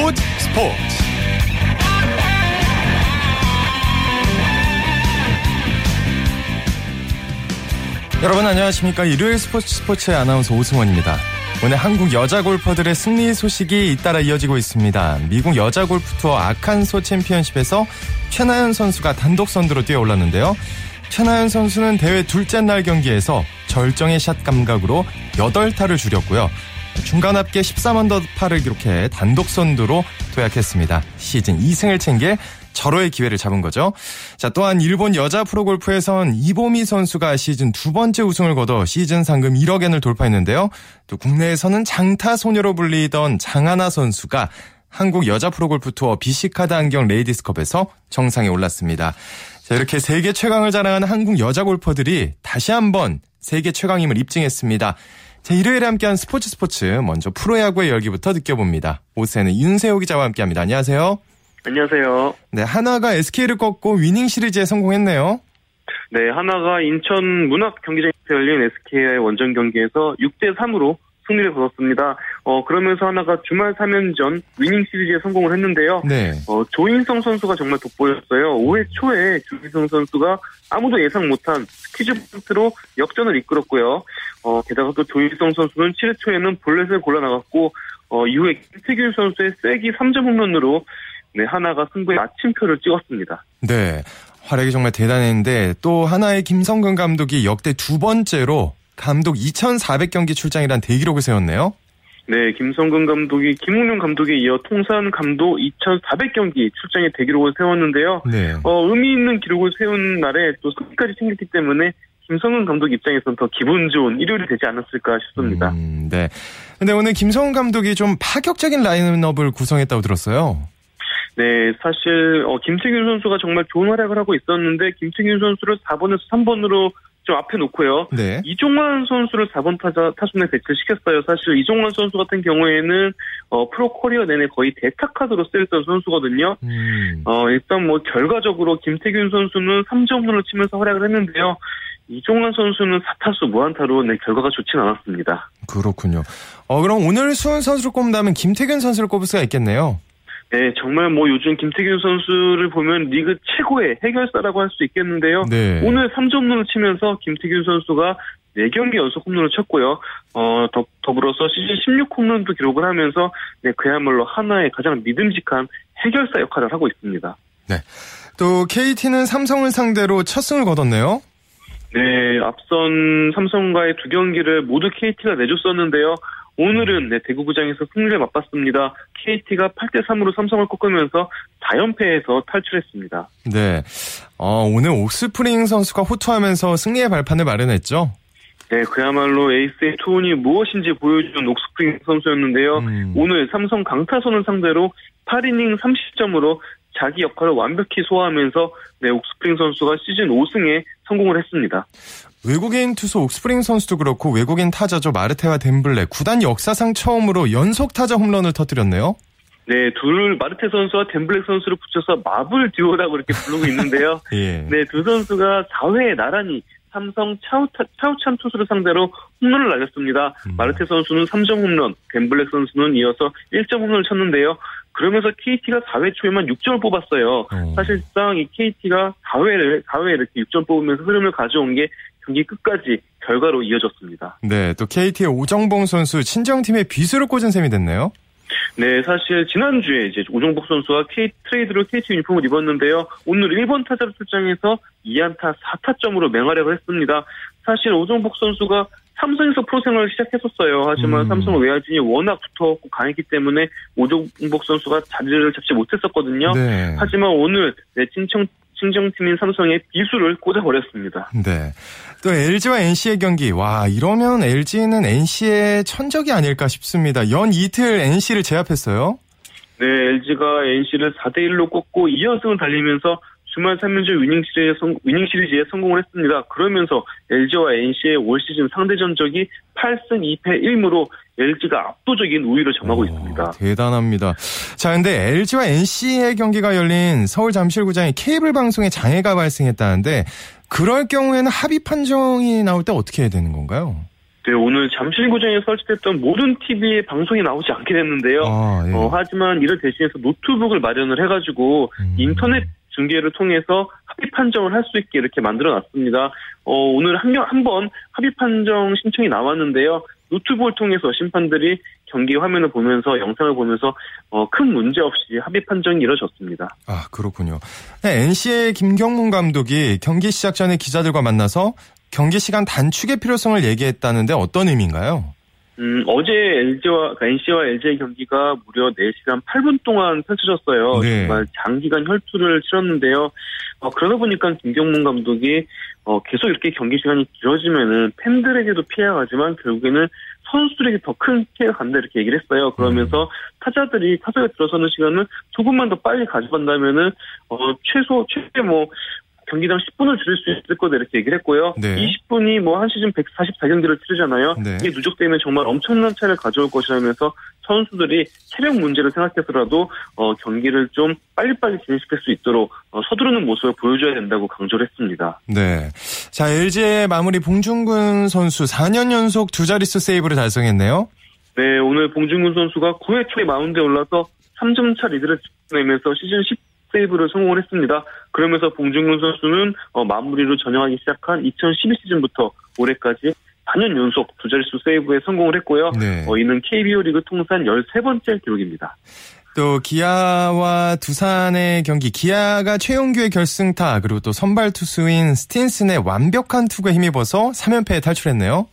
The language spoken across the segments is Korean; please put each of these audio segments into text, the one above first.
스포츠. 스포츠 여러분 안녕하십니까? 일요일 스포츠 스포츠의 아나운서 오승원입니다. 오늘 한국 여자 골퍼들의 승리 소식이 잇따라 이어지고 있습니다. 미국 여자 골프 투어 아칸소 챔피언십에서 최나연 선수가 단독 선두로 뛰어 올랐는데요. 최나연 선수는 대회 둘째 날 경기에서 절정의 샷 감각으로 8타를 줄였고요 중간 합계 13언더파를 기록해 단독 선두로 도약했습니다. 시즌 2승을 챙길 절호의 기회를 잡은 거죠. 자, 또한 일본 여자 프로골프에선 이보미 선수가 시즌 두 번째 우승을 거둬 시즌 상금 1억 엔을 돌파했는데요. 또 국내에서는 장타 소녀로 불리던 장하나 선수가 한국 여자 프로골프 투어 BC카드 한경 레이디스컵에서 정상에 올랐습니다. 자, 이렇게 세계 최강을 자랑하는 한국 여자 골퍼들이 다시 한번 세계 최강임을 입증했습니다. 자, 일요일에 함께한 스포츠 스포츠 먼저 프로야구의 열기부터 느껴봅니다. 오세는 윤세호 기자와 함께합니다. 안녕하세요. 안녕하세요. 네, 하나가 SK를 꺾고 위닝 시리즈에 성공했네요. 네, 하나가 인천 문학 경기장에서 열린 SK의 원정 경기에서 6대 3으로 승리를 거뒀습니다. 어, 그러면서 하나가 주말 3연전 위닝 시리즈에 성공을 했는데요. 네. 어, 조인성 선수가 정말 돋보였어요. 5회 초에 조인성 선수가 아무도 예상 못한 스퀴즈 포인트로 역전을 이끌었고요. 어, 게다가 또 조인성 선수는 7회 초에는 볼넷을 골라 나갔고, 어, 이후에 김태균 선수의 세기 3점 홈런으로 네, 하나가 승부의 아침표를 찍었습니다. 네. 활약이 정말 대단했는데 또 하나의 김성근 감독이 역대 두 번째로 감독 2,400경기 출장이란 대기록을 세웠네요. 네, 김성근 감독이 김웅룡 감독에 이어 통산 감독 2,400경기 출장의 대기록을 세웠는데요. 네. 어, 의미 있는 기록을 세운 날에 또 승리까지 챙겼기 때문에 김성근 감독 입장에서는 더 기분 좋은 일요일이 되지 않았을까 싶습니다. 음, 네. 근데 오늘 김성근 감독이 좀 파격적인 라인업을 구성했다고 들었어요. 네, 사실 어, 김태균 선수가 정말 좋은 활약을 하고 있었는데 김태균 선수를 4번에서 3번으로 좀 앞에 놓고요. 네. 이종환 선수를 4번 타자 타순에 배치시켰어요. 사실 이종환 선수 같은 경우에는 어, 프로 커리어 내내 거의 대타 카드로 쓰였던 선수거든요. 음. 어, 일단 뭐 결과적으로 김태균 선수는 3점포를 치면서 활약을 했는데요. 이종환 선수는 4타수 무안타로 네, 결과가 좋진 않았습니다. 그렇군요. 어, 그럼 오늘 수훈 선수를 꼽는다면 김태균 선수를 꼽을 수가 있겠네요. 네, 정말 뭐 요즘 김태균 선수를 보면 리그 최고의 해결사라고 할 수 있겠는데요. 네. 오늘 3점론을 치면서 김태균 선수가 4경기 연속 홈런을 쳤고요. 어, 더, 더불어서 시즌 16 홈런도 기록을 하면서 네, 그야말로 하나의 가장 믿음직한 해결사 역할을 하고 있습니다. 또 KT는 삼성을 상대로 첫 승을 거뒀네요. 네, 앞선 삼성과의 두 경기를 모두 KT가 내줬었는데요. 오늘은 네, 대구구장에서 승리를 맛봤습니다. KT가 8대 3으로 삼성을 꺾으면서 4연패에서 탈출했습니다. 네. 어, 오늘 옥스프링 선수가 호투하면서 승리의 발판을 마련했죠. 네, 그야말로 에이스의 투혼이 무엇인지 보여준 옥스프링 선수였는데요. 음. 오늘 삼성 강타선을 상대로 8이닝 30점으로 자기 역할을 완벽히 소화하면서 네, 옥스프링 선수가 시즌 5승에 성공을 했습니다. 외국인 투수 옥스프링 선수도 그렇고 외국인 타자죠 마르테와 덴블레 구단 역사상 처음으로 연속 타자 홈런을 터뜨렸네요. 네, 둘 마르테 선수와 덴블랙 선수를 붙여서 마블 듀오라고 이렇게 부르고 있는데요. 예. 네, 두 선수가 4회에 나란히 삼성 차우타, 차우찬 투수를 상대로 홈런을 날렸습니다. 음. 마르테 선수는 3점 홈런, 덴블랙 선수는 이어서 1점 홈런을 쳤는데요. 그러면서 KT가 4회 초에만 6점을 뽑았어요. 어. 사실상 이 KT가 4회를, 4회에 이렇게 6점 뽑으면서 흐름을 가져온 게 경기 끝까지 결과로 이어졌습니다. 네, 또 KT의 오정봉 선수 친정팀의 비수를 꽂은 셈이 됐네요. 네, 사실 지난주에 이제 오종복 선수가 K 트레이드로 KT 유니폼을 입었는데요. 오늘 1번 타자로 출장해서 2안타 4타점으로 맹활약을 했습니다. 사실 오종복 선수가 삼성에서 프로 생활을 시작했었어요. 하지만 음. 삼성 외야진이 워낙 붙어갖고 강했기 때문에 오종복 선수가 자리를 잡지 못했었거든요. 네. 하지만 오늘 내 친정 친정팀인 삼성의 비수를 꽂아버렸습니다. 네. 또 LG와 NC의 경기. 와, 이러면 LG는 NC의 천적이 아닐까 싶습니다. 연 이틀 NC를 제압했어요. 네, LG가 NC를 4대1로 꺾고 2연승을 달리면서 주말 3연전 위닝 시리즈에, 성, 위닝 시리즈에 성공을 했습니다. 그러면서 LG와 NC의 올 시즌 상대 전적이 8승 2패 1무로 LG가 압도적인 우위를 점하고 오, 있습니다. 대단합니다. 자, 근데 LG와 NC의 경기가 열린 서울 잠실구장에 케이블 방송에 장애가 발생했다는데 그럴 경우에는 합의 판정이 나올 때 어떻게 해야 되는 건가요? 네, 오늘 잠실구장에 설치됐던 모든 TV에 방송이 나오지 않게 됐는데요. 아, 예. 어, 하지만 이를 대신해서 노트북을 마련을 해가지고 음. 인터넷 중계를 통해서 합의 판정을 할 수 있게 이렇게 만들어 놨습니다. 어, 오늘 한, 한번 합의 판정 신청이 나왔는데요. 노트북을 통해서 심판들이 경기 화면을 보면서 영상을 보면서 어, 큰 문제 없이 합의 판정이 이뤄졌습니다. 아 그렇군요. 네, NC의 김경문 감독이 경기 시작 전에 기자들과 만나서 경기 시간 단축의 필요성을 얘기했다는데 어떤 의미인가요? 음, 어제 LG와, 그러니까 NC와 LG의 경기가 무려 4시간 8분 동안 펼쳐졌어요. 네. 정말 장기간 혈투를 치렀는데요. 어, 그러다 보니까 김경문 감독이 어, 계속 이렇게 경기 시간이 길어지면은 팬들에게도 피해가 가지만 결국에는 선수들에게 더 큰 피해가 간다 이렇게 얘기를 했어요. 그러면서 음. 타자들이 타석에 들어서는 시간을 조금만 더 빨리 가져간다면은 어 최소 최대 뭐 경기당 10분을 줄일 수 있을 거다 이렇게 얘기를 했고요. 네. 20분이 뭐 한 시즌 144경기를 치르잖아요. 네. 이게 누적되면 정말 엄청난 차이를 가져올 것이라면서 선수들이 체력 문제를 생각해서라도 어, 경기를 좀 빨리빨리 진행시킬 수 있도록 어, 서두르는 모습을 보여줘야 된다고 강조를 했습니다. 네. 자, LG의 마무리 봉중근 선수 4년 연속 두 자릿수 세이브를 달성했네요. 네, 오늘 봉중근 선수가 9회 초에 마운드에 올라서 3점 차 리드를 내면서 시즌 10 세이브를 성공을 했습니다. 그러면서 봉준근 선수는 어, 마무리로 전향하기 시작한 2012 시즌부터 올해까지 4년 연속 두 자릿수 세이브에 성공을 했고요. 네. 어, 이는 KBO 리그 통산 13번째 기록입니다. 또 기아와 두산의 경기 기아가 최용규의 결승타 그리고 또 선발 투수인 스틴슨의 완벽한 투구에 힘입어서 3연패에 탈출했네요.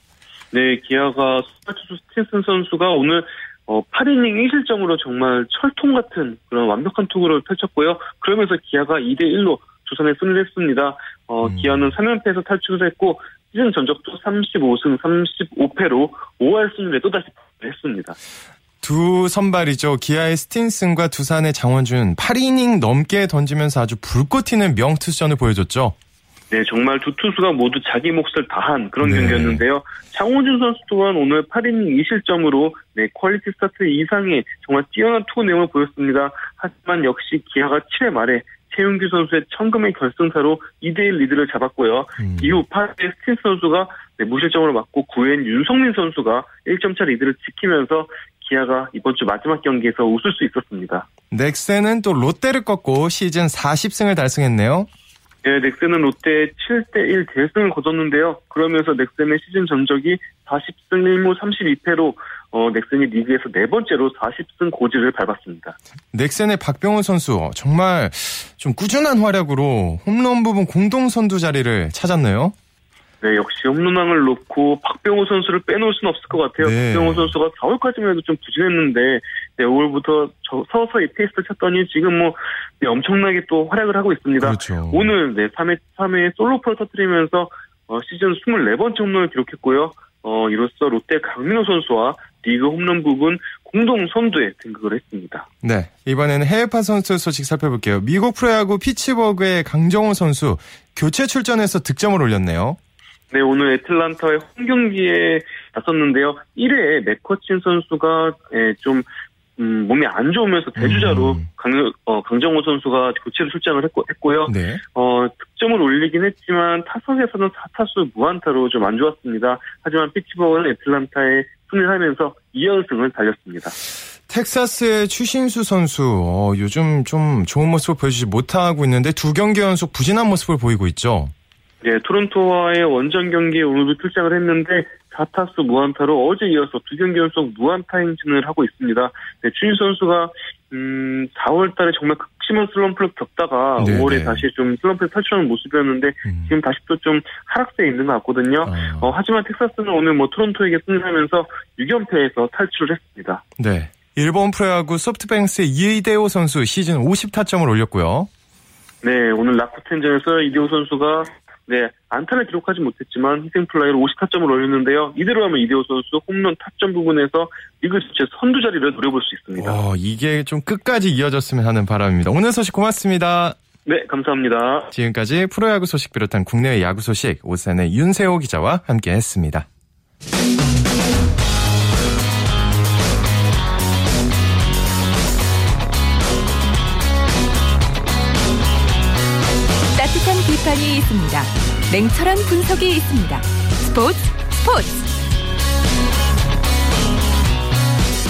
네, 기아가 투수 스틴슨 선수가 오늘 어, 8이닝 1실점으로 정말 철통 같은 그런 완벽한 투구를 펼쳤고요. 그러면서 기아가 2대 1로 두산에 승리를 했습니다. 어, 음. 기아는 3연패에서 탈출을 했고, 시즌 전적도 35승 35패로 5할 승률에 또다시 했습니다. 두 선발이죠. 기아의 스틴슨과 두산의 장원준 8이닝 넘게 던지면서 아주 불꽃 튀는 명투전을 보여줬죠. 네, 정말 두 투수가 모두 자기 몫을 다한 그런 네. 경기였는데요. 장원준 선수 또한 오늘 8이닝 2실점으로 네, 퀄리티 스타트 이상의 정말 뛰어난 투구 내용을 보였습니다. 하지만 역시 기아가 7회 말에 최용규 선수의 천금의 결승타로 2대1 리드를 잡았고요. 음. 이후 8회 스틴슨 선수가 네, 무실점으로 맞고 9회엔 윤성민 선수가 1점차 리드를 지키면서 기아가 이번 주 마지막 경기에서 웃을 수 있었습니다. 넥센은 또 롯데를 꺾고 시즌 40승을 달성했네요. 네, 넥센은 롯데 7대1 대승을 거뒀는데요. 그러면서 넥센의 시즌 전적이 40승 1무 32패로 어, 넥센이 리그에서 네 번째로 40승 고지를 밟았습니다. 넥센의 박병호 선수 정말 좀 꾸준한 활약으로 홈런 부분 공동 선두 자리를 찾았네요. 네, 역시 홈런왕을 놓고 박병호 선수를 빼놓을 수는 없을 것 같아요. 네. 박병호 선수가 4월까지만 해도 좀 부진했는데 네, 5월부터 서서히 페이스를 쳤더니 지금 뭐 네, 엄청나게 또 활약을 하고 있습니다. 그렇죠. 오늘 네, 3회 3회 솔로포를 터뜨리면서 어, 시즌 24번째 홈런을 기록했고요. 어, 이로써 롯데 강민호 선수와 리그 홈런 부분 공동 선두에 등극을 했습니다. 네. 이번에는 해외파 선수 소식 살펴볼게요. 미국 프로야구 피츠버그의 강정호 선수 교체 출전해서 득점을 올렸네요. 네, 오늘 애틀란타의 홈 경기에 나섰는데요. 1회에 맥커친 선수가 예, 좀 음, 몸이 안 좋으면서 대주자로 음. 강, 어, 강정호 선수가 교체로 출장을 했고, 했고요. 네. 어, 득점을 올리긴 했지만 타석에서는 4타수 무안타로 좀 안 좋았습니다. 하지만 피치버그는 애틀란타에 승리를 하면서 2연승을 달렸습니다. 텍사스의 추신수 선수 어, 요즘 좀 좋은 모습을 보여주지 못하고 있는데 두 경기 연속 부진한 모습을 보이고 있죠. 네, 토론토와의 원정 경기에 오늘도 출장을 했는데 4타수 무안타로 어제 이어서 두 경기 연속 무안타 행진을 하고 있습니다. 네, 추인 선수가 음, 4월 달에 정말 극심한 슬럼프를 겪다가 네네. 5월에 다시 좀 슬럼프를 탈출하는 모습이었는데 음. 지금 다시 또 좀 하락세에 있는 것 같거든요. 아. 어, 하지만 텍사스는 오늘 뭐 토론토에게 승리하면서 6연패에서 탈출을 했습니다. 네. 일본 프로야구 소프트뱅스의 이대호 선수 시즌 50타점을 올렸고요. 네, 오늘 라쿠텐전에서 이대호 선수가 네, 안타를 기록하지 못했지만 희생 플라이로 50타점을 올렸는데요. 이대로 하면 이대호 선수 홈런 타점 부분에서 리그 전체 선두 자리를 노려볼 수 있습니다. 어, 이게 좀 끝까지 이어졌으면 하는 바람입니다. 오늘 소식 고맙습니다. 네, 감사합니다. 지금까지 프로야구 소식 비롯한 국내외 야구 소식 OSEN의 윤세호 기자와 함께했습니다. 있습니다. 냉철한 분석이 있습니다. 스포츠 스포츠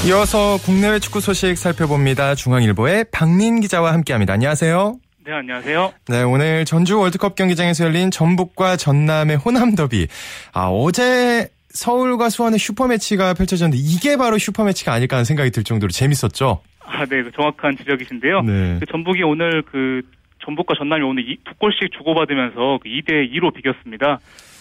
이어서 국내외 축구 소식 살펴봅니다. 중앙일보의 박린 기자와 함께합니다. 안녕하세요. 네, 안녕하세요. 네, 오늘 전주 월드컵 경기장에서 열린 전북과 전남의 호남 더비. 아, 어제 서울과 수원의 슈퍼매치가 펼쳐졌는데 이게 바로 슈퍼매치가 아닐까 하는 생각이 들 정도로 재밌었죠. 아, 네, 그 정확한 지적이신데요. 네. 그 전북이 오늘 그 전북과 전남이 오늘 이, 두 골씩 주고받으면서 그 2대 2로 비겼습니다.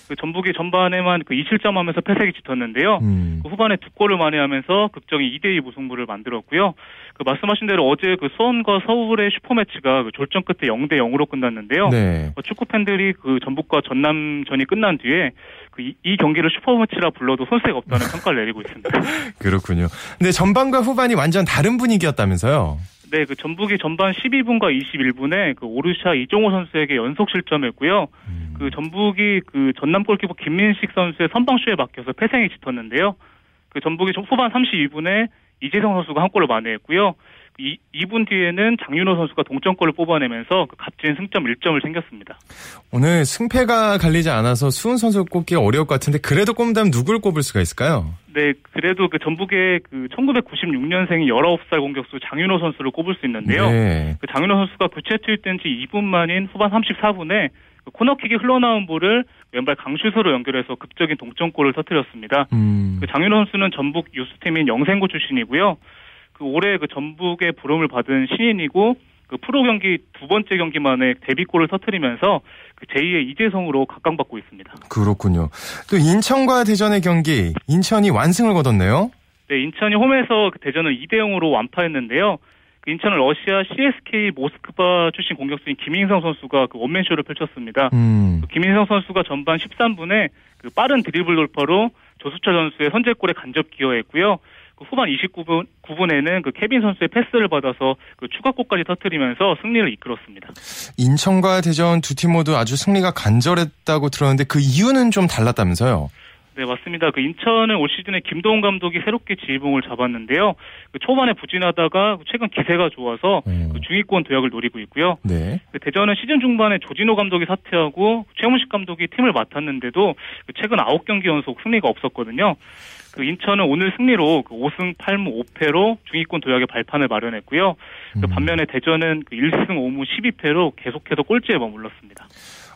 그 전북이 전반에만 그 2실점 하면서 패색이 짙었는데요. 음. 그 후반에 두 골을 만회하면서 극적인 2대2 무승부를 만들었고요. 그 말씀하신 대로 어제 그 수원과 서울의 슈퍼매치가 그 졸전 끝에 0대 0으로 끝났는데요. 네. 어, 축구 팬들이 그 전북과 전남전이 끝난 뒤에 그 이, 이 경기를 슈퍼매치라 불러도 손색 없다는 평가를 내리고 있습니다. 그렇군요. 근데 전반과 후반이 완전 다른 분위기였다면서요. 네, 그 전북이 전반 12분과 21분에 그 오르샤 이종호 선수에게 연속 실점했고요. 음. 그 전북이 그 전남 골키퍼 김민식 선수의 선방쇼에 막혀서 패생이 짙었는데요. 그 전북이 후반 32분에 이재성 선수가 한 골을 만회했고요. 이, 2분 뒤에는 장윤호 선수가 동점골을 뽑아내면서 그 값진 승점 1점을 챙겼습니다. 오늘 승패가 갈리지 않아서 수훈 선수 꼽기가 어려울 것 같은데 그래도 꼽다면 누굴 꼽을 수가 있을까요? 네, 그래도 그 전북의 그 1996년생이 19살 공격수 장윤호 선수를 꼽을 수 있는데요. 네. 그 장윤호 선수가 교체 투입된 지 2분 만인 후반 34분에 그 코너킥이 흘러나온 볼을 왼발 강슛으로 연결해서 극적인 동점골을 터뜨렸습니다. 음. 그 장윤호 선수는 전북 유스팀인 영생고 출신이고요. 그 올해 그 전북의 부름을 받은 신인이고 그 프로 경기 두 번째 경기 만에 데뷔골을 터뜨리면서 그 제2의 이재성으로 각광받고 있습니다. 그렇군요. 또 인천과 대전의 경기 인천이 완승을 거뒀네요. 네, 인천이 홈에서 그 대전을 2대 0으로 완파했는데요. 그 인천은 러시아 CSK 모스크바 출신 공격수인 김인성 선수가 그 원맨쇼를 펼쳤습니다. 음. 그 김인성 선수가 전반 13분에 그 빠른 드리블 돌파로 조수철 선수의 선제골에 간접 기여했고요. 그 후반 29분 9분에는 그 케빈 선수의 패스를 받아서 그 추가골까지 터뜨리면서 승리를 이끌었습니다. 인천과 대전 두 팀 모두 아주 승리가 간절했다고 들었는데 그 이유는 좀 달랐다면서요. 네, 맞습니다. 그 인천은 올 시즌에 김도훈 감독이 새롭게 지휘봉을 잡았는데요. 그 초반에 부진하다가 최근 기세가 좋아서 음. 그 중위권 도약을 노리고 있고요. 네. 그 대전은 시즌 중반에 조진호 감독이 사퇴하고 최문식 감독이 팀을 맡았는데도 그 최근 9경기 연속 승리가 없었거든요. 그 인천은 오늘 승리로 그 5승 8무 5패로 중위권 도약의 발판을 마련했고요. 그 음. 반면에 대전은 그 1승 5무 12패로 계속해서 꼴찌에 머물렀습니다.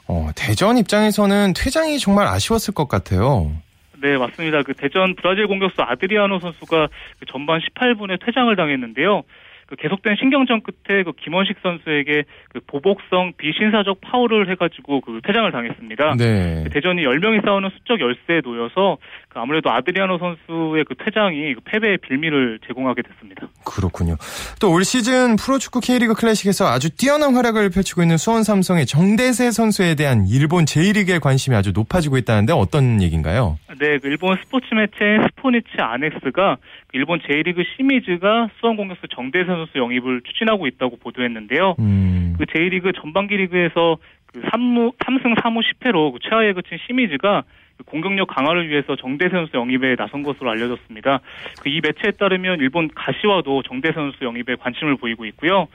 어, 대전 입장에서는 퇴장이 정말 아쉬웠을 것 같아요. 네, 맞습니다. 그 대전 브라질 공격수 아드리아노 선수가 그 전반 18분에 퇴장을 당했는데요. 그 계속된 신경전 끝에 그 김원식 선수에게 그 보복성 비신사적 파울을 해가지고 그 퇴장을 당했습니다. 네. 그 대전이 10명이 싸우는 수적 열세에 놓여서 그 아무래도 아드리아노 선수의 그 퇴장이 그 패배의 빌미를 제공하게 됐습니다. 그렇군요. 또 올 시즌 프로축구 K리그 클래식에서 아주 뛰어난 활약을 펼치고 있는 수원 삼성의 정대세 선수에 대한 일본 제1리그의 관심이 아주 높아지고 있다는데 어떤 얘기인가요? 네, 그 일본 스포츠 매체 스포니치 아넥스가 그 일본 제1리그 시미즈가 수원 공격수 정대세 선수 영입을 추진하고 있다고 보도했는데요. 음. 그 제1리그 전반기 리그에서 그 3무, 3승 3무 10패로 그 최하에 그친 시미즈가 그 공격력 강화를 위해서 정대세 선수 영입에 나선 것으로 알려졌습니다. 그 이 매체에 따르면 일본 가시와도 정대세 선수 영입에 관심을 보이고 있고요.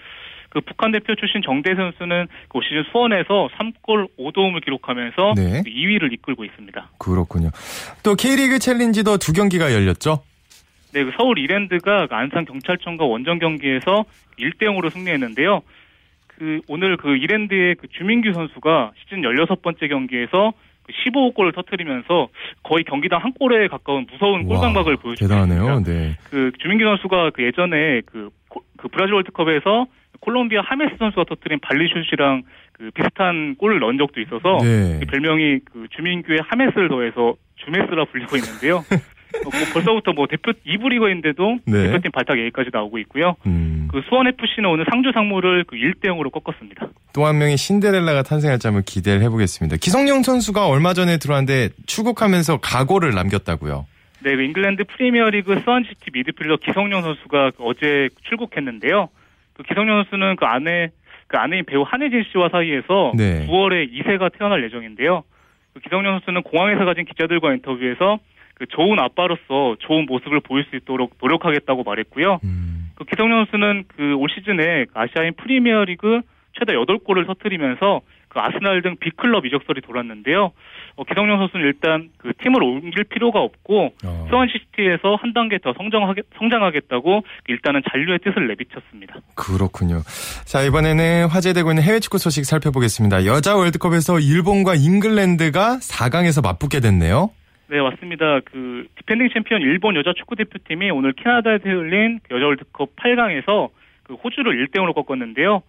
그 북한 대표 출신 정대세 선수는 그올 시즌 수원에서 3골 5도움을 기록하면서 네. 그 2위를 이끌고 있습니다. 그렇군요. 또 K리그 챌린지도 두 경기가 열렸죠? 네, 그 서울 이랜드가 그 안산 경찰청과 원정 경기에서 1대 0으로 승리했는데요. 그 오늘 그 이랜드의 그 주민규 선수가 시즌 16번째 경기에서 그 15골을 터뜨리면서 거의 경기당 한 골에 가까운 무서운 와, 골감각을 보여주고 대단하네요. 네. 그 주민규 선수가 그 예전에 그, 코- 그 브라질 월드컵에서 콜롬비아 하메스 선수가 터뜨린 발리슛이랑 그 비슷한 골을 넣은 적도 있어서 네. 그 별명이 그 주민규의 하메스를 더해서 주메스라 불리고 있는데요. 어, 뭐 벌써부터 뭐 대표 2부 리거인데도 네. 대표팀 발탁 얘기까지 나오고 있고요. 음. 그 수원 FC는 오늘 상주 상무를 그 1대 0으로 꺾었습니다. 또 한 명의 신데렐라가 탄생할지 한번 기대를 해보겠습니다. 기성용 선수가 얼마 전에 들어왔는데 출국하면서 각오를 남겼다고요. 네, 그 잉글랜드 프리미어리그 스완시티 미드필더 기성용 선수가 그 어제 출국했는데요. 그 기성용 선수는 그 아내 그 아내인 배우 한혜진 씨와 사이에서 네. 9월에 2세가 태어날 예정인데요. 그 기성용 선수는 공항에서 가진 기자들과 인터뷰에서 그 좋은 아빠로서 좋은 모습을 보일 수 있도록 노력하겠다고 말했고요. 음. 그 기성용 선수는 그 올 시즌에 아시아인 프리미어리그 최다 8골을 터뜨리면서 그그 아스날 등 빅클럽 이적설이 돌았는데요. 어, 기성용 선수는 일단 그 팀을 옮길 필요가 없고 어. 스완시티에서 한 단계 더 성장하겠, 성장하겠다고 일단은 잔류의 뜻을 내비쳤습니다. 그렇군요. 자, 이번에는 화제되고 있는 해외 축구 소식 살펴보겠습니다. 여자 월드컵에서 일본과 잉글랜드가 4강에서 맞붙게 됐네요. 네, 맞습니다. 그 디펜딩 챔피언 일본 여자 축구 대표팀이 오늘 캐나다에서 열린 여자 월드컵 8강에서 그 호주를 1대 0으로 꺾었는데요.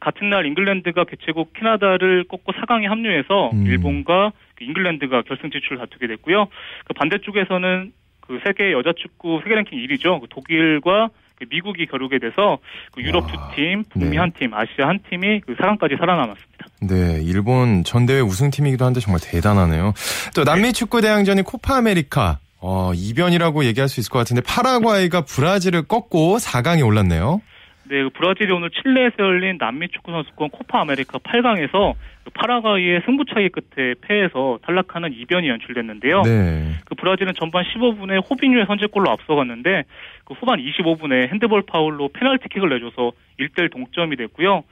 같은 날 잉글랜드가 개최국 캐나다를 꺾고 4강에 합류해서 음. 일본과 그 잉글랜드가 결승 진출을 다투게 됐고요. 그 반대쪽에서는 그 세계 여자 축구 세계 랭킹 1위죠. 그 독일과 그 미국이 겨루게 돼서 그 유럽 와, 두 팀, 북미 네. 한 팀, 아시아 한 팀이 그 4강까지 살아남았습니다. 네, 일본 전대회 우승팀이기도 한데 정말 대단하네요. 또 남미 축구 대항전이 코파 아메리카. 어, 이변이라고 얘기할 수 있을 것 같은데 파라과이가 브라질을 꺾고 4강에 올랐네요. 네, 그 브라질이 오늘 칠레에서 열린 남미 축구 선수권 코파 아메리카 8강에서 그 파라과이에 승부차기 끝에 패해서 탈락하는 이변이 연출됐는데요. 네. 그 브라질은 전반 15분에 호비뉴의 선제골로 앞서갔는데 그 후반 25분에 핸드볼 파울로 페널티킥을 내줘서 1대1 동점이 됐고요.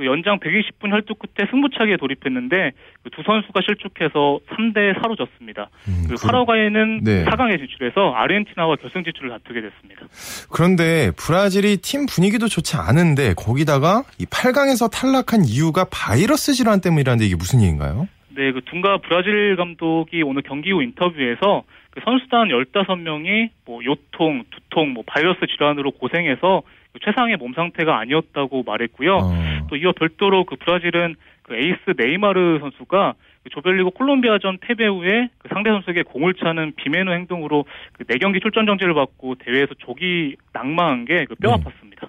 그 연장 120분 혈투 끝에 승부차기에 돌입했는데 그 두 선수가 실축해서 3대 4로 졌습니다. 음, 그 그- 파라과이는 네. 4강에 진출해서 아르헨티나와 결승 진출을 다투게 됐습니다. 그런데 브라질이 팀 분위기도 좋지 않은데 거기다가 이 8강에서 탈락한 이유가 바이러스 질환 때문이라는데 이게 무슨 얘기인가요? 네, 그 둥가 브라질 감독이 오늘 경기 후 인터뷰에서 그 선수단 15명이 뭐 요통, 두통, 뭐 바이러스 질환으로 고생해서 그 최상의 몸 상태가 아니었다고 말했고요. 어. 또 이와 별도로 그 브라질은 그 에이스 네이마르 선수가 그 조별리그 콜롬비아전 패배 후에 그 상대 선수에게 공을 차는 비매너 행동으로 그 4경기 출전 정지를 받고 대회에서 조기 낙마한 게 그 뼈 네. 아팠습니다.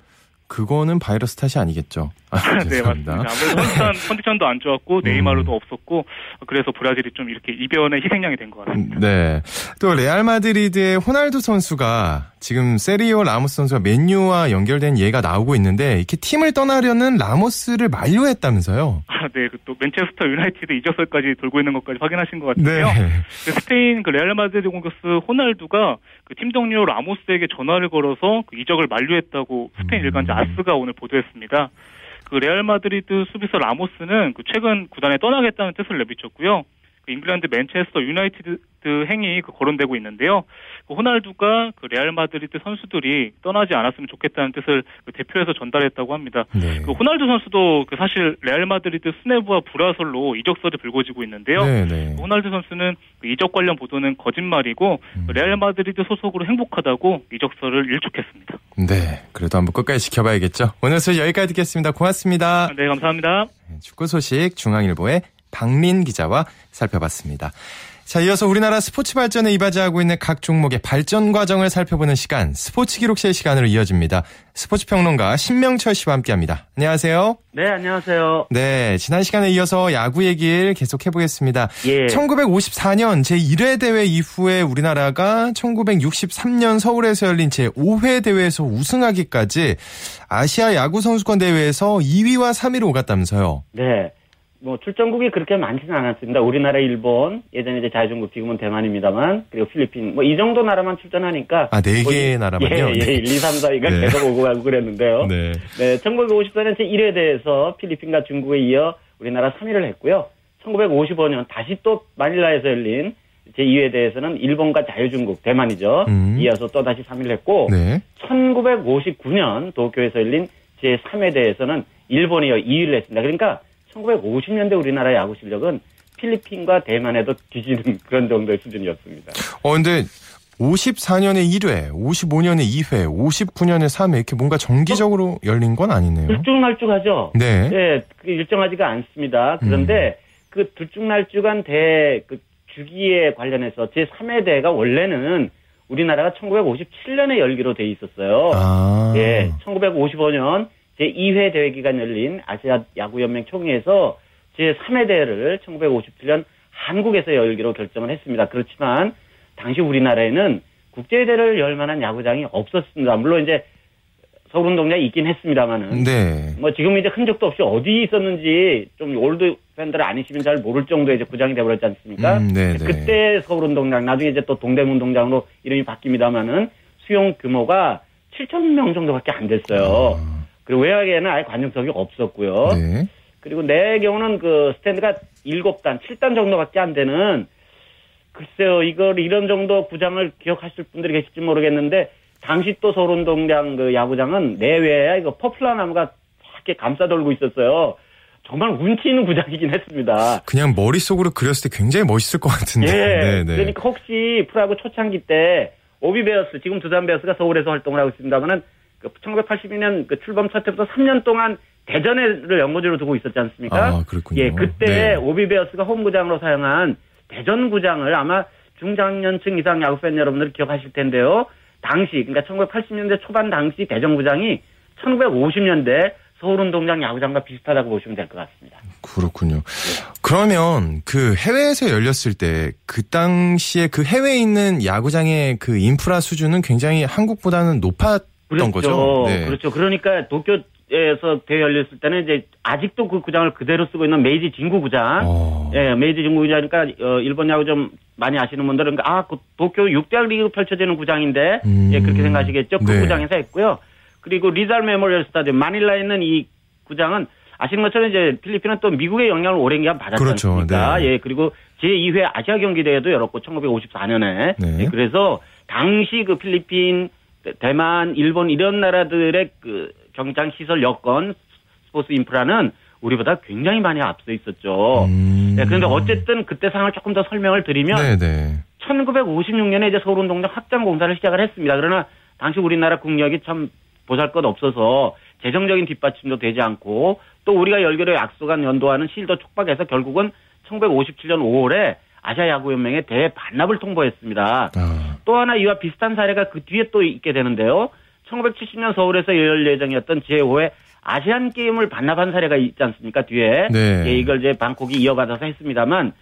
그거는 바이러스 탓이 아니겠죠. 아, 네. 맞습니다. 아무래도 선수단 컨디션도 안 좋았고 네이마르도 없었고 그래서 브라질이 좀 이렇게 이변의 희생양이 된 것 같습니다. 네. 또 레알 마드리드의 호날두 선수가 지금 세르히오 라모스 선수가 맨유와 연결된 얘기가 나오고 있는데 이렇게 팀을 떠나려는 라모스를 만류했다면서요. 아, 네, 그또 맨체스터 유나이티드 이적설까지 돌고 있는 것까지 확인하신 것 네. 같은데요. 그 스페인 그 레알 마드리드 공격수 호날두가 그 팀 동료 라모스에게 전화를 걸어서 그 이적을 만류했다고 스페인 음. 일간지 아스가 오늘 보도했습니다. 그 레알 마드리드 수비수 라모스는 그 최근 구단에 떠나겠다는 뜻을 내비쳤고요. 그 잉글랜드 맨체스터 유나이티드 행이 그 거론되고 있는데요. 그 호날두가 그 레알 마드리드 선수들이 떠나지 않았으면 좋겠다는 뜻을 그 대표해서 전달했다고 합니다. 네. 그 호날두 선수도 그 사실 레알 마드리드 수뇌부와 불화설로 이적설이 불거지고 있는데요. 네, 네. 호날두 선수는 그 이적 관련 보도는 거짓말이고 음. 그 레알 마드리드 소속으로 행복하다고 이적설을 일축했습니다. 네. 그래도 한번 끝까지 지켜봐야겠죠. 오늘 소식 여기까지 듣겠습니다. 고맙습니다. 네, 감사합니다. 축구 소식 중앙일보의 박민 기자와 살펴봤습니다. 자, 이어서 우리나라 스포츠 발전에 이바지하고 있는 각 종목의 발전 과정을 살펴보는 시간, 스포츠 기록실 시간으로 이어집니다. 스포츠 평론가 신명철 씨와 함께 합니다. 안녕하세요. 네, 안녕하세요. 네, 지난 시간에 이어서 야구 얘기를 계속 해보겠습니다. 예. 1954년 제1회 대회 이후에 우리나라가 1963년 서울에서 열린 제5회 대회에서 우승하기까지 아시아 야구 선수권 대회에서 2위와 3위로 오갔다면서요. 네. 뭐 출전국이 그렇게 많지는 않았습니다. 우리나라, 일본, 예전에 이제 자유중국 지금은 대만입니다만, 그리고 필리핀, 뭐 이 정도 나라만 출전하니까. 아, 네 거의- 개의 나라만요? 예, 예, 네. 1, 2, 3, 4위가 네. 계속 오고 가고 그랬는데요. 네. 네, 1954년 제 1회 대회에서 필리핀과 중국에 이어 우리나라 3위를 했고요. 1955년 다시 또 마닐라에서 열린 제2회 대회에서는 일본과 자유중국, 대만이죠. 음. 이어서 또 다시 3위를 했고, 네. 1959년 도쿄에서 열린 제3회 대회에서는 일본이 이어 2위를 했습니다. 그러니까 1950년대 우리나라 야구 실력은 필리핀과 대만에도 뒤지는 그런 정도의 수준이었습니다. 어, 근데 54년에 1회, 55년에 2회, 59년에 3회 이렇게 뭔가 정기적으로 열린 건 아니네요. 들쭉날쭉하죠? 네. 네, 그게 일정하지가 않습니다. 그런데 그 들쭉날쭉한 대, 그 주기에 관련해서 제 3회 대회가 원래는 우리나라가 1957년에 열기로 돼 있었어요. 아. 예, 1955년 제2회 대회 기간 열린 아시아 야구연맹 총회에서 제3회 대회를 1957년 한국에서 열기로 결정을 했습니다. 그렇지만 당시 우리나라에는 국제대회를 열 만한 야구장이 없었습니다. 물론 이제 서울운동장이 있긴 했습니다만은 네. 뭐 지금 이제 흔적도 없이 어디 있었는지 좀 올드 팬들 아니시면 잘 모를 정도의 이제 구장이 돼버렸지 않습니까? 음, 네, 네. 그때 서울운동장 나중에 이제 또 동대문운동장으로 이름이 바뀝니다만은 수용 규모가 7천 명 정도밖에 안 됐어요. 아. 그리고 외야에는 아예 관중석이 없었고요. 네. 그리고 내야 경우는 그 스탠드가 7단, 7단 정도밖에 안 되는 글쎄요, 이걸 이런 정도 구장을 기억하실 분들이 계실지 모르겠는데 당시 또 서울운동장 그 야구장은 내외에 이거 포플러 나무가 이렇게 감싸 돌고 있었어요. 정말 운치 있는 구장이긴 했습니다. 그냥 머릿속으로 그렸을 때 굉장히 멋있을 것 같은데. 예. 네, 네. 그러니까 혹시 프로야구 초창기 때 오비 베어스 지금 두산 베어스가 서울에서 활동을 하고 있습니다만은 그 1982년 그 출범 첫 해부터 3년 동안 대전을 연고지로 두고 있었지 않습니까? 아, 그렇군요. 예, 그때 네. 오비베어스가 홈구장으로 사용한 대전구장을 아마 중장년층 이상 야구팬 여러분들 기억하실 텐데요. 당시 그러니까 1980년대 초반 당시 대전구장이 1950년대 서울운동장 야구장과 비슷하다고 보시면 될 것 같습니다. 그렇군요. 그러면 그 해외에서 열렸을 때 그 당시에 그 해외에 있는 야구장의 그 인프라 수준은 굉장히 한국보다는 높았 던 거죠. 네. 그렇죠. 그러니까 도쿄에서 대회 열렸을 때는 이제 아직도 그 구장을 그대로 쓰고 있는 메이지 진구 구장. 어. 예, 메이지 진구 구장이니까 어, 일본 야구 좀 많이 아시는 분들은 아, 그 도쿄 6대학 리그 펼쳐지는 구장인데 음. 예, 그렇게 생각하시겠죠. 그 네. 구장에서 했고요. 그리고 리잘 메모리얼 스타디움 마닐라에 있는 이 구장은 아시는 것처럼 이제 필리핀은 또 미국의 영향을 오랜 기간 받았지 그렇죠. 않습니까? 네. 예, 그리고 제2회 아시아 경기 대회도 열었고 1954년에 네. 예, 그래서 당시 그 필리핀, 대- 대만, 일본 이런 나라들의 그 경기장 시설 여건 스포츠 인프라는 우리보다 굉장히 많이 앞서 있었죠. 음. 네, 그런데 어쨌든 그때 상황을 조금 더 설명을 드리면 네네. 1956년에 이제 서울운동장 확장 공사를 시작을 했습니다. 그러나 당시 우리나라 국력이 참 보잘것 없어서 재정적인 뒷받침도 되지 않고 또 우리가 열기로 약속한 연도와는 실도 촉박해서 결국은 1957년 5월에 아시아 야구연맹에 대회 반납을 통보했습니다. 아, 또 하나 이와 비슷한 사례가 그 뒤에 또 있게 되는데요. 1970년 서울에서 열 예정이었던 제5회 아시안 게임을 반납한 사례가 있지 않습니까? 뒤에 네. 예, 이걸 이제 방콕이 이어받아서 했습니다만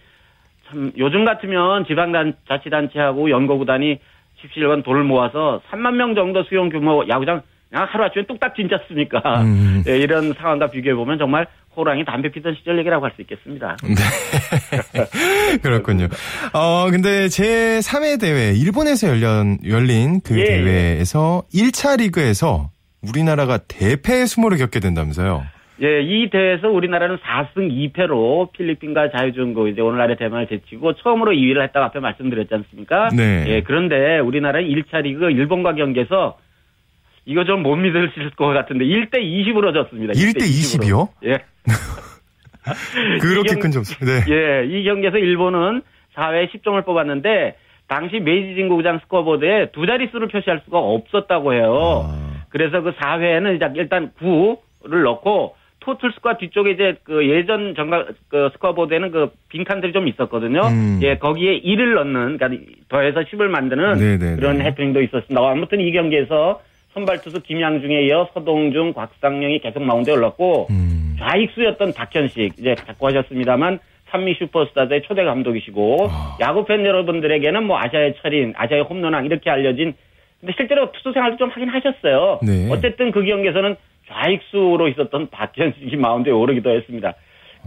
참 요즘 같으면 지방 자치단체하고 연고구단이 17번 돈을 모아서 3만 명 정도 수용 규모 야구장 하루아침에 뚝딱 진지 않습니까? 음. 예, 이런 상황과 비교해 보면 정말 호랑이 담배 피던 시절 얘기라고 할 수 있겠습니다. 네. 그렇군요. 어, 근데 제 3회 대회, 일본에서 열린, 열린 그 예. 대회에서 1차 리그에서 우리나라가 대패 수모를 겪게 된다면서요. 예, 이 대회에서 우리나라는 4승 2패로 필리핀과 자유중국 이제 오늘날의 대만을 제치고 처음으로 2위를 했다고 앞에 말씀드렸지 않습니까? 네. 예, 그런데 우리나라는 1차 리그 일본과 경기에서 이거 좀 못 믿으실 것 같은데 1대 20으로 졌습니다. 1대 20 이요? 예. 그렇게 경- 큰 점수. 네. 예, 이 경기에서 일본은 4회에 10점을 뽑았는데 당시 메이지 진구장 스코어보드에 두 자릿수를 표시할 수가 없었다고 해요. 아, 그래서 그 4회에는 일단 9를 넣고 토털 스코어 뒤쪽에 이제 그 예전 정가 그 스코어보드에는 그 빈칸들이 좀 있었거든요. 음. 예, 거기에 1을 넣는 그러니까 더해서 10을 만드는 네네네. 그런 해프닝도 있었습니다. 아무튼 이 경기에서 선발 투수 김양중에 이어 서동중, 곽상영이 계속 마운드에 올랐고 음. 좌익수였던 박현식 이제 갖고 하셨습니다만 산미 슈퍼스타즈의 초대 감독이시고 아. 야구 팬 여러분들에게는 뭐 아시아의 철인, 아시아의 홈런왕 이렇게 알려진 근데 실제로 투수 생활도 좀 하긴 하셨어요. 네. 어쨌든 그 경기에서는 좌익수로 있었던 박현식이 마운드에 오르기도 했습니다.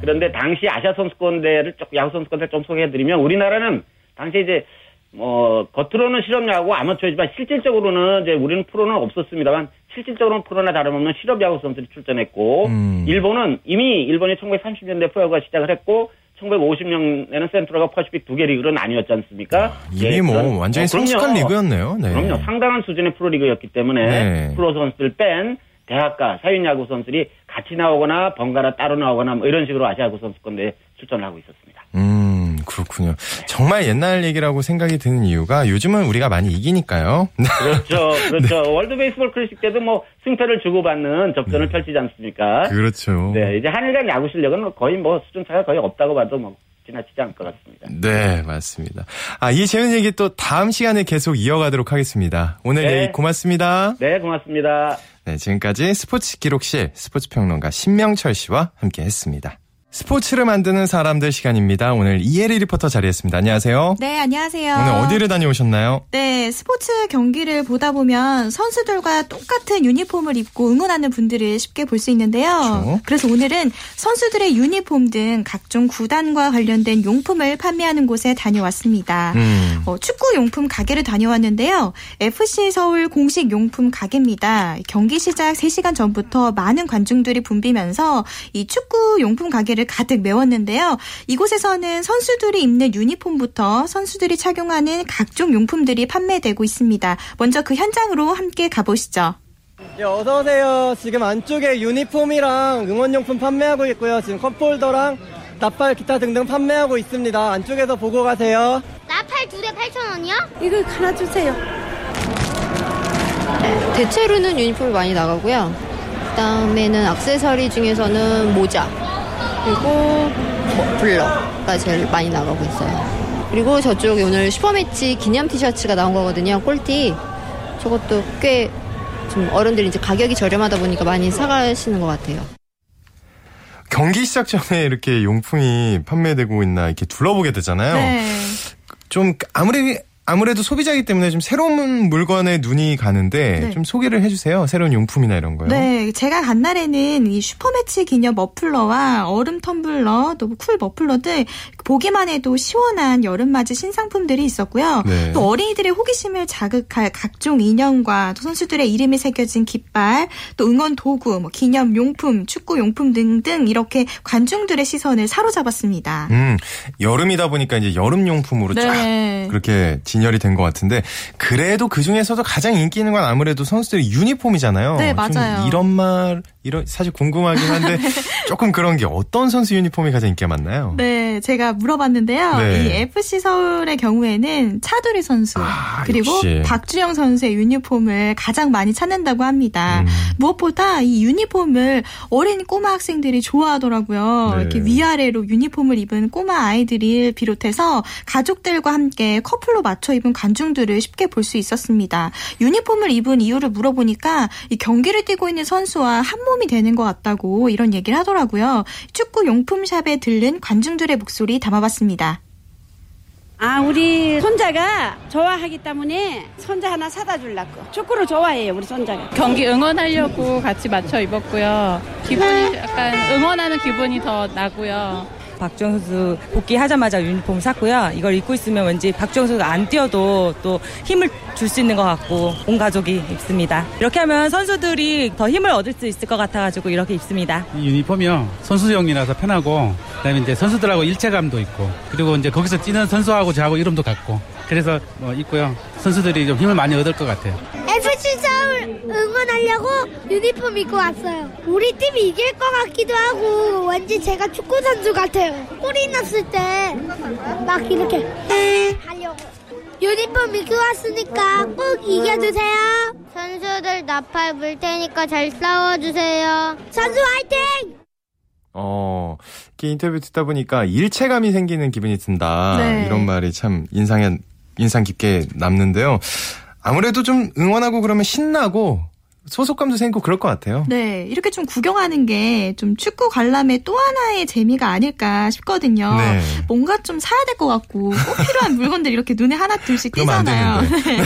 그런데 당시 아시아 선수권대회를 좀 야구 선수권대를 좀 소개해드리면 우리나라는 당시 이제 뭐 겉으로는 실업야구 아마추어지만 실질적으로는 이제 우리는 프로는 없었습니다만 실질적으로는 프로나 다름없는 실업야구 선수들이 출전했고 음. 일본은 이미 일본이 1930년대 프로야구가 시작을 했고 1950년에는 센트럴과 퍼시픽 두 개 리그로 나뉘었지 않습니까? 이미 예, 뭐 그런- 완전히 어. 성숙한 리그였네요. 네. 그럼요. 상당한 수준의 프로리그였기 때문에 네. 프로 선수들 뺀 대학과 사회인야구 선수들이 같이 나오거나 번갈아 따로 나오거나 뭐 이런 식으로 아시아야구 선수권대회에 출전을 하고 있었습니다. 음, 그렇군요. 정말 옛날 얘기라고 생각이 드는 이유가 요즘은 우리가 많이 이기니까요. 그렇죠. 네. 그렇죠. 월드 베이스볼 클래식 때도 뭐 승패를 주고받는 접전을 펼치지 않습니까? 그렇죠. 네, 이제 한일 간 야구 실력은 거의 뭐 수준 차가 거의 없다고 봐도 뭐 지나치지 않을 것 같습니다. 네, 맞습니다. 아, 이 재밌는 얘기 또 다음 시간에 계속 이어가도록 하겠습니다. 오늘 네. 얘기 고맙습니다. 네, 고맙습니다. 네, 지금까지 스포츠 기록실 스포츠 평론가 신명철 씨와 함께 했습니다. 스포츠를 만드는 사람들 시간입니다. 오늘 이혜리 리포터 자리했습니다. 안녕하세요. 네, 안녕하세요. 오늘 어디를 다녀오셨나요? 네, 스포츠 경기를 보다 보면 선수들과 똑같은 유니폼을 입고 응원하는 분들을 쉽게 볼 수 있는데요. 그렇죠. 그래서 오늘은 선수들의 유니폼 등 각종 구단과 관련된 용품을 판매하는 곳에 다녀왔습니다. 음. 어, 축구 용품 가게를 다녀왔는데요. FC 서울 공식 용품 가게입니다. 경기 시작 3시간 전부터 많은 관중들이 붐비면서 이 축구 용품 가게를 가득 메웠는데요. 이곳에서는 선수들이 입는 유니폼부터 선수들이 착용하는 각종 용품들이 판매되고 있습니다. 먼저 그 현장으로 함께 가보시죠. 예, 어서 오세요. 지금 안쪽에 유니폼이랑 응원용품 판매하고 있고요. 지금 컵홀더랑 나팔 기타 등등 판매하고 있습니다. 안쪽에서 보고 가세요. 나팔 두 대 8,000원이요? 이거 하나 주세요. 대체로는 유니폼이 많이 나가고요. 그다음에는 액세서리 중에서는 모자 그리고 머플러가 제일 많이 나가고 있어요. 그리고 저쪽에 오늘 슈퍼매치 기념 티셔츠가 나온 거거든요. 꼴티 저것도 꽤 좀 어른들이 이제 가격이 저렴하다 보니까 많이 사가시는 것 같아요. 경기 시작 전에 이렇게 용품이 판매되고 있나 이렇게 둘러보게 되잖아요. 네. 좀 아무리 아무래도 소비자이기 때문에 좀 새로운 물건에 눈이 가는데 네. 좀 소개를 해주세요. 새로운 용품이나 이런 거요. 네, 제가 간 날에는 이 슈퍼매치 기념 머플러와 얼음 텀블러, 또 쿨 머플러 등 보기만 해도 시원한 여름맞이 신상품들이 있었고요. 네. 또 어린이들의 호기심을 자극할 각종 인형과 또 선수들의 이름이 새겨진 깃발, 또 응원 도구, 뭐 기념 용품, 축구 용품 등등 이렇게 관중들의 시선을 사로잡았습니다. 음, 여름이다 보니까 이제 여름 용품으로 쫙 네. 그렇게 진열이 된 것 같은데 그래도 그 중에서도 가장 인기 있는 건 아무래도 선수들의 유니폼이잖아요. 네, 좀 맞아요. 이런 말 이런 사실 궁금하긴 한데 조금 그런 게 어떤 선수 유니폼이 가장 인기가 많나요? 네, 제가 물어봤는데요. 네. 이 FC 서울의 경우에는 차두리 선수 아, 그리고 역시. 박주영 선수의 유니폼을 가장 많이 찾는다고 합니다. 음. 무엇보다 이 유니폼을 어린 꼬마 학생들이 좋아하더라고요. 네. 이렇게 위아래로 유니폼을 입은 꼬마 아이들을 비롯해서 가족들과 함께 커플로 맞춰 입은 관중들을 쉽게 볼 수 있었습니다. 유니폼을 입은 이유를 물어보니까 이 경기를 뛰고 있는 선수와 한몸 이 되는 것 같다고 이런 얘기를 하더라고요. 축구 용품샵에 들른 관중들의 목소리 담아봤습니다. 아, 우리 손자가 좋아하기 때문에 손자 하나 사다 주려고. 축구를 좋아해요, 우리 손자가. 경기 응원하려고 같이 맞춰 입었고요. 기분이 약간 응원하는 기분이 더 나고요. 선수 복귀하자마자 유니폼 샀고요. 이걸 입고 있으면 왠지 박주영 선수가 안 뛰어도 또 힘을 줄 수 있는 것 같고 온 가족이 입습니다. 이렇게 하면 선수들이 더 힘을 얻을 수 있을 것 같아가지고 이렇게 입습니다. 이 유니폼이요 선수용이라서 편하고 그다음에 이제 선수들하고 일체감도 있고 그리고 이제 거기서 뛰는 선수하고 저하고 이름도 같고 그래서 뭐 있고요 선수들이 좀 힘을 많이 얻을 것 같아요. 응원하려고 유니폼 입고 왔어요. 우리 팀이 이길 것 같기도 하고 왠지 제가 축구 선수 같아요. 골이 났을 때 막 이렇게 하려고. 유니폼 입고 왔으니까 꼭 이겨주세요. 선수들 나팔 불 테니까 잘 싸워주세요. 선수 화이팅! 어, 이렇게 인터뷰 듣다 보니까 일체감이 생기는 기분이 든다. 네. 이런 말이 참 인상에, 인상 깊게 남는데요. 아무래도 좀 응원하고 그러면 신나고 소속감도 생기고 그럴 것 같아요. 네, 이렇게 좀 구경하는 게 좀 축구 관람의 또 하나의 재미가 아닐까 싶거든요. 네. 뭔가 좀 사야 될 것 같고 꼭 필요한 물건들이 이렇게 눈에 하나 둘씩 띄잖아요. 네.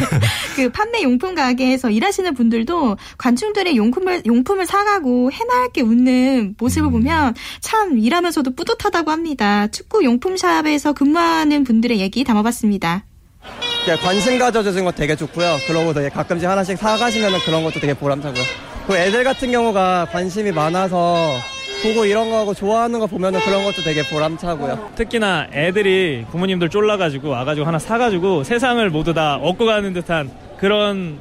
그 판매 용품 가게에서 일하시는 분들도 관중들의 용품을 용품을 사가고 해맑게 웃는 모습을 음. 보면 참 일하면서도 뿌듯하다고 합니다. 축구 용품 샵에서 근무하는 분들의 얘기 담아봤습니다. 이렇게 관심 가져주는 거 되게 좋고요. 되게 가끔씩 하나씩 사가시면 그런 것도 되게 보람차고요. 그 애들 같은 경우가 관심이 많아서 보고 이런 거 하고 좋아하는 거 보면은 그런 것도 되게 보람차고요. 특히나 애들이 부모님들 쫄라가지고 와가지고 하나 사가지고 세상을 모두 다 얻고 가는 듯한 그런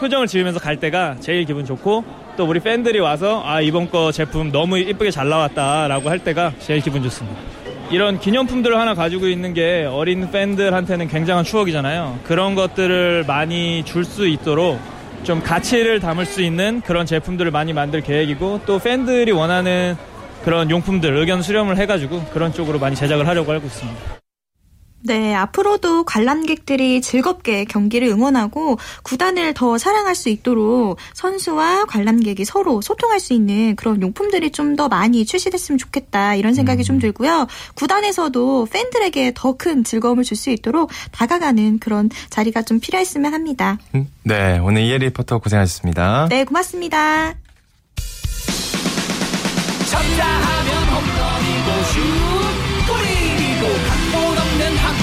표정을 지으면서 갈 때가 제일 기분 좋고 또 우리 팬들이 와서 아 이번 거 제품 너무 이쁘게 잘 나왔다라고 할 때가 제일 기분 좋습니다. 이런 기념품들을 하나 가지고 있는 게 어린 팬들한테는 굉장한 추억이잖아요. 그런 것들을 많이 줄 수 있도록 좀 가치를 담을 수 있는 그런 제품들을 많이 만들 계획이고 또 팬들이 원하는 그런 용품들 의견 수렴을 해가지고 그런 쪽으로 많이 제작을 하려고 알고 있습니다. 네, 앞으로도 관람객들이 즐겁게 경기를 응원하고 구단을 더 사랑할 수 있도록 선수와 관람객이 서로 소통할 수 있는 그런 용품들이 좀 더 많이 출시됐으면 좋겠다 이런 생각이 좀 들고요. 구단에서도 팬들에게 더 큰 즐거움을 줄 수 있도록 다가가는 그런 자리가 좀 필요했으면 합니다. 네, 오늘 이혜리 리포터 고생하셨습니다. 네, 고맙습니다. 쳤다 하면 홈런이고 슛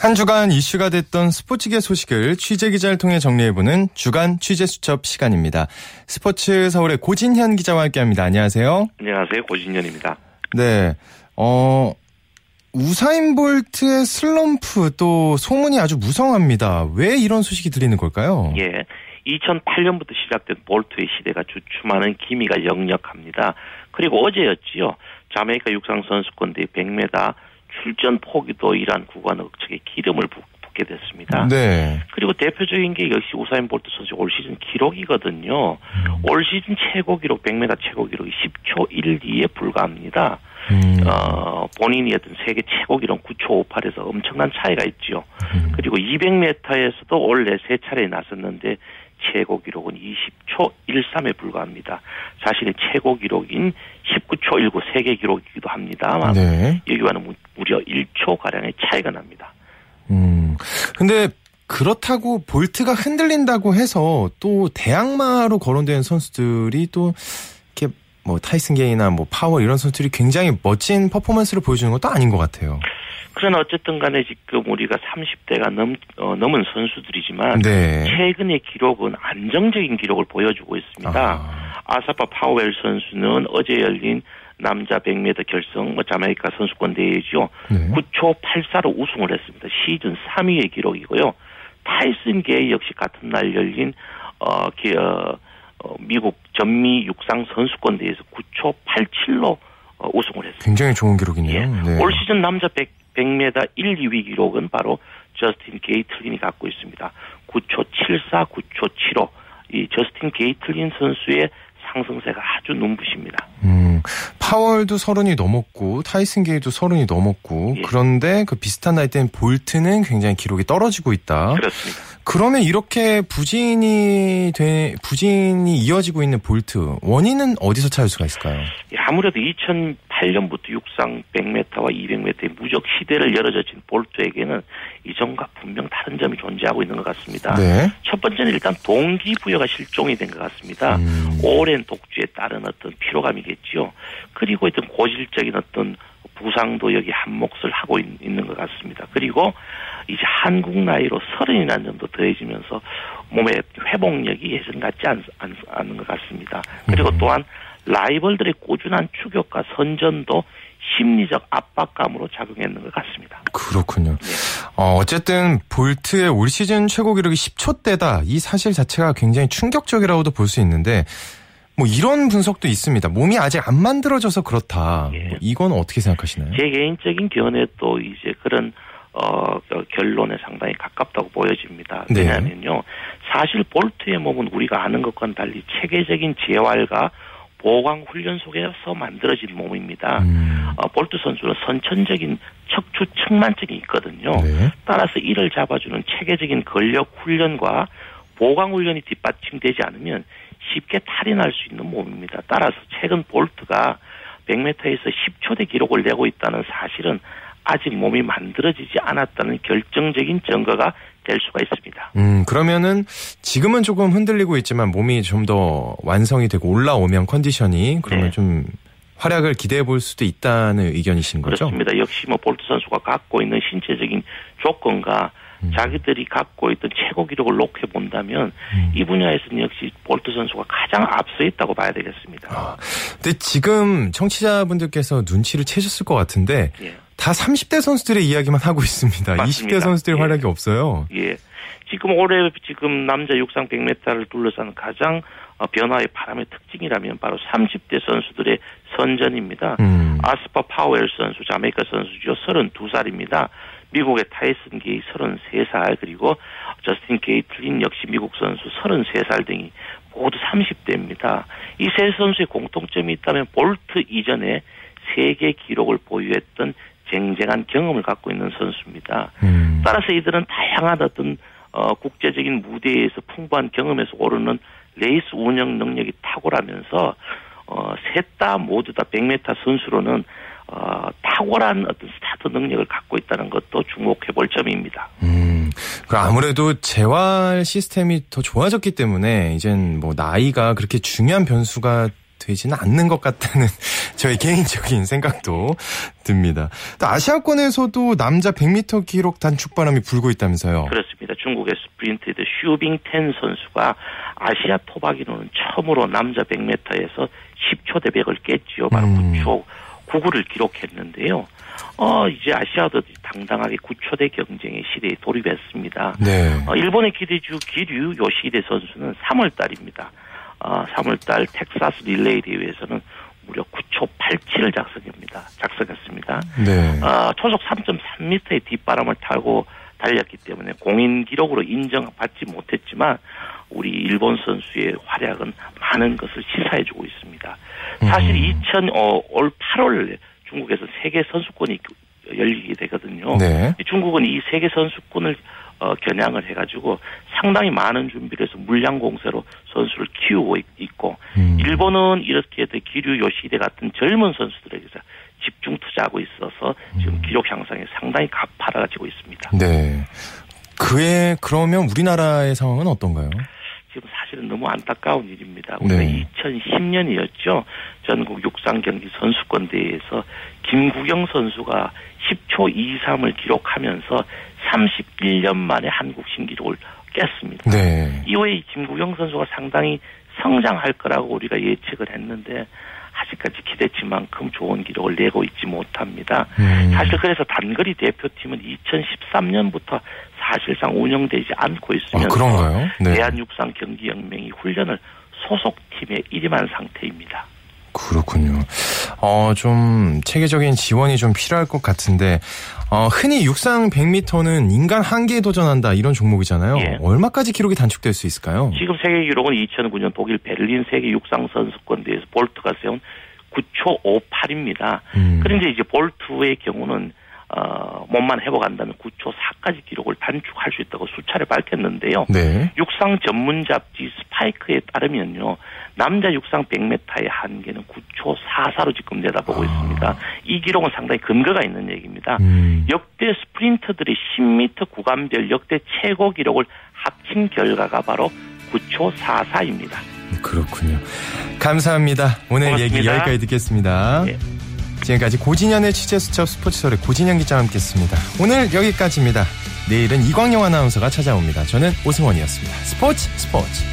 한 주간 이슈가 됐던 스포츠계 소식을 취재 기자를 통해 정리해보는 주간 취재 수첩 시간입니다. 스포츠 서울의 고진현 기자와 함께합니다. 안녕하세요. 안녕하세요. 고진현입니다. 네, 어 우사인 볼트의 슬럼프 또 소문이 아주 무성합니다. 왜 이런 소식이 들리는 걸까요? 예. 2008년부터 시작된 볼트의 시대가 주춤하는 기미가 역력합니다. 그리고 어제였지요. 자메이카 육상 선수권 대 100m 출전 포기도 이러한 구간 억측에 기름을 붓, 게 됐습니다. 네. 그리고 대표적인 게 역시 우사인 볼트 선수 올 시즌 기록이거든요. 올 시즌 최고 기록 100m 최고 기록이 10초 12에 불과합니다. 어, 본인이 어떤 세계 최고 기록 9초 58에서 엄청난 차이가 있죠. 그리고 200m에서도 원래 세 차례 나섰는데 최고 기록은 20초 13에 불과합니다. 자신의 최고 기록인 19초 19 세계 기록이기도 합니다만 네. 여기와는 무- 무려 1초 가량의 차이가 납니다. 음. 근데 그렇다고 볼트가 흔들린다고 해서 또 대항마로 거론되는 선수들이 또 이렇게 뭐 타이슨 게이나 뭐 파월 이런 선수들이 굉장히 멋진 퍼포먼스를 보여주는 것도 아닌 것 같아요. 그러나 어쨌든 간에 지금 우리가 30대가 넘, 어, 넘은 선수들이지만 네. 최근의 기록은 안정적인 기록을 보여주고 있습니다. 아사파 파월 선수는 어제 열린 남자 100m 결승 뭐 자메이카 선수권 대회죠. 네. 9초 84로 우승을 했습니다. 시즌 3위의 기록이고요. 타이슨 게이 역시 같은 날 열린 어, 기, 어, 어, 미국 전미 육상 선수권 대회에서 9초 87로 어, 우승을 했습니다. 굉장히 좋은 기록이네요. 네. 올 시즌 남자 100, 100m 1, 2위 기록은 바로 저스틴 게이틀린이 갖고 있습니다. 9초 74, 9초 75. 이 저스틴 게이틀린 선수의 상승세가 아주 눈부십니다. 음, 파월도 서른이 넘었고 타이슨 게이도 서른이 넘었고 예. 그런데 그 비슷한 나이 때는 볼트는 굉장히 기록이 떨어지고 있다. 그렇습니다. 그러면 이렇게 부진이 돼 부진이 이어지고 있는 볼트 원인은 어디서 찾을 수가 있을까요? 예, 아무래도 2008년부터 육상 100m와 200m의 무적 시대를 열어젖힌 볼트에게는 이전과 분명 다른 점이 존재하고 있는 것 같습니다. 네. 첫 번째는 일단 동기부여가 실종이 된 것 같습니다. 음. 오랜 독주에 따른 어떤 피로감이겠지요. 그리고 어떤 고질적인 어떤 부상도 여기 한 몫을 하고 있, 는것 같습니다. 그리고 이제 한국 나이로 서른이라는 점도 더해지면서 몸의 회복력이 예전 같지 않, 않, 않은 것 같습니다. 그리고 또한 라이벌들의 꾸준한 추격과 선전도 심리적 압박감으로 작용했는 것 같습니다. 그렇군요. 어, 어쨌든 볼트의 올 시즌 최고 기록이 10초대다. 이 사실 자체가 굉장히 충격적이라고도 볼 수 있는데 뭐 이런 분석도 있습니다. 몸이 아직 안 만들어져서 그렇다. 뭐 이건 어떻게 생각하시나요? 제 개인적인 견해도 이제 그런 어그 결론에 상당히 가깝다고 보여집니다. 네. 왜냐하면요, 사실 볼트의 몸은 우리가 아는 것과는 달리 체계적인 재활과 보강 훈련 속에서 만들어진 몸입니다. 음. 어, 볼트 선수는 선천적인 척추 측만증이 있거든요. 네. 따라서 이를 잡아주는 체계적인 근력 훈련과 보강 훈련이 뒷받침되지 않으면 쉽게 탈이 날 수 있는 몸입니다. 따라서 최근 볼트가 100m에서 10초대 기록을 내고 있다는 사실은 아직 몸이 만들어지지 않았다는 결정적인 증거가 될 수가 있습니다. 음, 그러면은 지금은 조금 흔들리고 있지만 몸이 좀 더 완성이 되고 올라오면 컨디션이 그러면 네. 좀 활약을 기대해 볼 수도 있다는 의견이신 거죠? 그렇습니다. 역시 뭐 볼트 선수가 갖고 있는 신체적인 조건과 음. 자기들이 갖고 있던 최고 기록을 놓게 본다면 음. 이 분야에서는 역시 볼트 선수가 가장 앞서 있다고 봐야 되겠습니다. 아, 근데 지금 청취자분들께서 눈치를 채셨을 것 같은데 예. 다 30대 선수들의 이야기만 하고 있습니다. 맞습니다. 20대 선수들의 예. 활약이 없어요. 예. 지금 올해 지금 남자 육상 100m를 둘러싼 가장 어, 변화의 바람의 특징이라면 바로 30대 선수들의 선전입니다. 음. 아스파 파웰 선수, 자메이카 선수죠. 32살입니다. 미국의 타이슨 게이 33살 그리고 저스틴 게이틀린 역시 미국 선수 33살 등이 모두 30대입니다. 이 세 선수의 공통점이 있다면 볼트 이전에 세계 기록을 보유했던 쟁쟁한 경험을 갖고 있는 선수입니다. 음. 따라서 이들은 다양한 어떤 어, 국제적인 무대에서 풍부한 경험에서 우러나오는 레이스 운영 능력이 탁월하면서 어, 셋다 모두 다 100m 선수로는 어, 탁월한 어떤 스타트 능력을 갖고 있다는 것도 주목해 볼 점입니다. 음, 그 아무래도 재활 시스템이 더 좋아졌기 때문에 이젠 뭐 나이가 그렇게 중요한 변수가 되지는 않는 것 같다는 저의 개인적인 생각도 듭니다. 또 아시아권에서도 남자 100m 기록 단축 바람이 불고 있다면서요. 그렇습니다. 중국의 스프린트의 슈빙텐 선수가 아시아 토박이로는 처음으로 남자 100m에서 10초 대백을 깼지요. 바로 음. 9초 99를 기록했는데요. 어, 이제 아시아들이 당당하게 9초대 경쟁의 시대에 돌입했습니다. 네. 어, 일본의 기대주 기류 요시히데 선수는 3월 달입니다. 어, 3월 달 텍사스 릴레이 대회에서는 무려 9초 87을 작성합니다. 작성했습니다. 네. 어, 초속 3.3m의 뒷바람을 타고 달렸기 때문에 공인 기록으로 인정받지 못했지만 우리 일본 선수의 활약은 많은 것을 시사해주고 있습니다. 사실 2000, 어, 올 8월 중국에서 세계 선수권이 열리게 되거든요. 네. 중국은 이 세계 선수권을 어, 겨냥을 해가지고 상당히 많은 준비를 해서 물량 공세로 선수를 키우고 있- 있고 일본은 이렇게 돼 기류 요시대 같은 젊은 선수들에게서 집중 투자하고 있어서 지금 기록 향상에 상당히 가파라지고 있습니다. 네. 그에 그러면 우리나라의 상황은 어떤가요? 지금 사실은 너무 안타까운 일입니다. 우리가 네. 2010년이었죠. 전국 육상 경기 선수권 대회에서 김구경 선수가 10초 23을 기록하면서 31년 만에 한국 신기록을 깼습니다. 네. 이후에 김구경 선수가 상당히 성장할 거라고 우리가 예측을 했는데 아직까지 기대치만큼 좋은 기록을 내고 있지 못합니다. 음. 사실 그래서 단거리 대표팀은 2013년부터 사실상 운영되지 않고 있으면서 아, 그런가요? 네. 대한육상경기연맹이 훈련을 소속팀에 일임한 상태입니다. 그렇군요. 어, 좀 체계적인 지원이 좀 필요할 것 같은데, 어, 흔히 육상 100m는 인간 한계에 도전한다 이런 종목이잖아요. 예. 얼마까지 기록이 단축될 수 있을까요? 지금 세계 기록은 2009년 독일 베를린 세계 육상 선수권 대회에서 볼트가 세운 9초 58입니다. 음. 그런데 이제 볼트의 경우는 어, 몸만 회복한다면 9초 4까지 기록을 단축할 수 있다고 수차례 밝혔는데요. 네. 육상 전문 잡지 스파이크에 따르면요. 남자 육상 100m의 한계는 9초 44로 지금 내다보고 있습니다. 이 기록은 상당히 근거가 있는 얘기입니다. 음. 역대 스프린터들이 10m 구간별 역대 최고 기록을 합친 결과가 바로 9초 44입니다. 그렇군요. 감사합니다. 오늘 얘기 고맙습니다. 여기까지 듣겠습니다. 네. 지금까지 고진현의 취재수첩 스포츠설의 고진현 기자와 함께했습니다. 오늘 여기까지입니다. 내일은 이광용 아나운서가 찾아옵니다. 저는 오승원이었습니다. 스포츠 스포츠.